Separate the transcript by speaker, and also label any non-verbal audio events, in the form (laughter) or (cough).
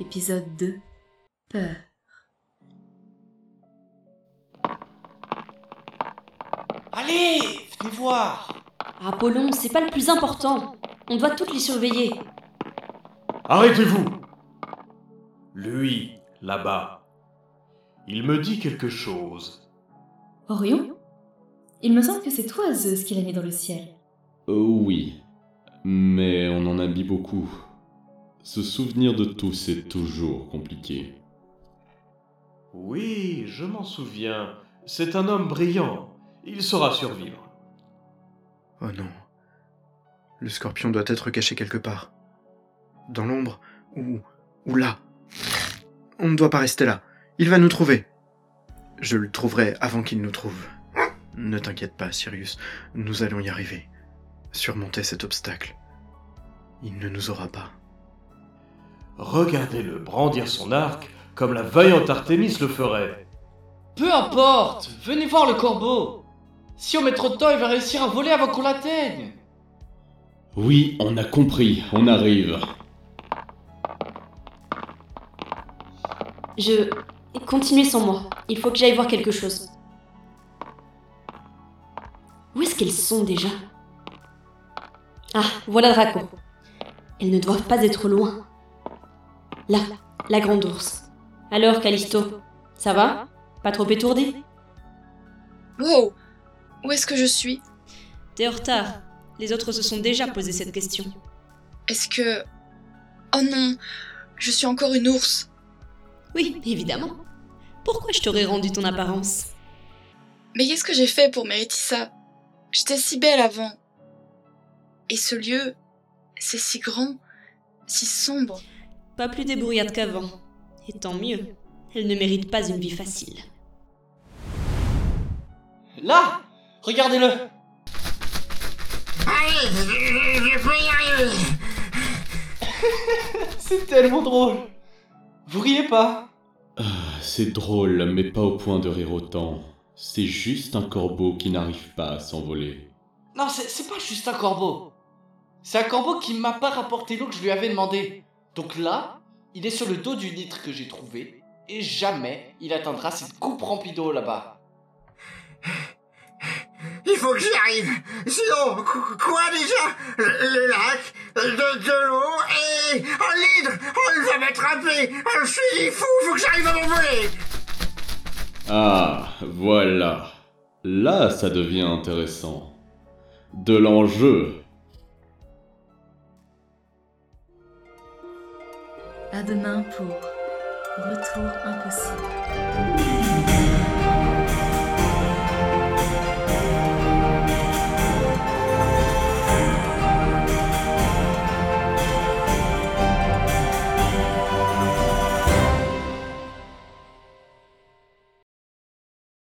Speaker 1: épisode 2. Peur.
Speaker 2: Allez, venez voir.
Speaker 3: Apollon, c'est pas le plus important. On doit toutes les surveiller.
Speaker 4: Arrêtez-vous Lui, là-bas, il me dit quelque chose.
Speaker 1: Orion? Il me semble que c'est toi, Zeus, qui l'a mis dans le ciel.
Speaker 5: Euh, oui, mais on en a mis beaucoup. Se souvenir de tout, c'est toujours compliqué.
Speaker 4: Oui, je m'en souviens. C'est un homme brillant. Il saura survivre.
Speaker 6: Oh non. Le scorpion doit être caché quelque part. Dans l'ombre ou, ou là. On ne doit pas rester là. Il va nous trouver. Je le trouverai avant qu'il nous trouve. Ne t'inquiète pas, Sirius. Nous allons y arriver. Surmonter cet obstacle. Il ne nous aura pas.
Speaker 4: Regardez-le brandir son arc comme la vaillante Artémis le ferait.
Speaker 2: Peu importe, venez voir le corbeau. Si on met trop de temps, il va réussir à voler avant qu'on l'atteigne.
Speaker 5: Oui, on a compris, on arrive.
Speaker 3: Je. Continuez sans moi. Il faut que j'aille voir quelque chose. Où est-ce qu'elles sont déjà? Ah, voilà Draco. Elles ne doivent pas être loin. Là, la grande ours. Alors, Callisto, ça va? Pas trop étourdi?
Speaker 7: Wow Où est-ce que je suis?
Speaker 3: T'es en retard. Les autres se sont déjà posé cette question.
Speaker 7: Est-ce que... Oh non Je suis encore une ours
Speaker 3: Oui, évidemment. Pourquoi je t'aurais rendu ton apparence?
Speaker 7: Mais qu'est-ce que j'ai fait pour mériter ça? J'étais si belle avant. Et ce lieu, c'est si grand, si sombre.
Speaker 3: Pas plus débrouillade qu'avant. Et tant mieux. Elle ne mérite pas une vie facile.
Speaker 2: Là Regardez-le (laughs) C'est tellement drôle Vous riez pas?
Speaker 5: Ah, c'est drôle, mais pas au point de rire autant. C'est juste un corbeau qui n'arrive pas à s'envoler.
Speaker 2: Non, c'est c'est pas juste un corbeau. C'est un corbeau qui m'a pas rapporté l'eau que je lui avais demandé. Donc là, il est sur le dos du nitre que j'ai trouvé, et jamais il atteindra cette coupe remplie d'eau là-bas.
Speaker 8: Il faut que j'y arrive. Sinon, qu- quoi déjà? Le, le lac, de, de l'eau et un l'hydre. Oh, il va m'attraper. Oh, je suis fou. Faut que j'arrive à m'envoler.
Speaker 5: Ah, voilà. Là, ça devient intéressant. De l'enjeu.
Speaker 1: À demain pour Retour impossible.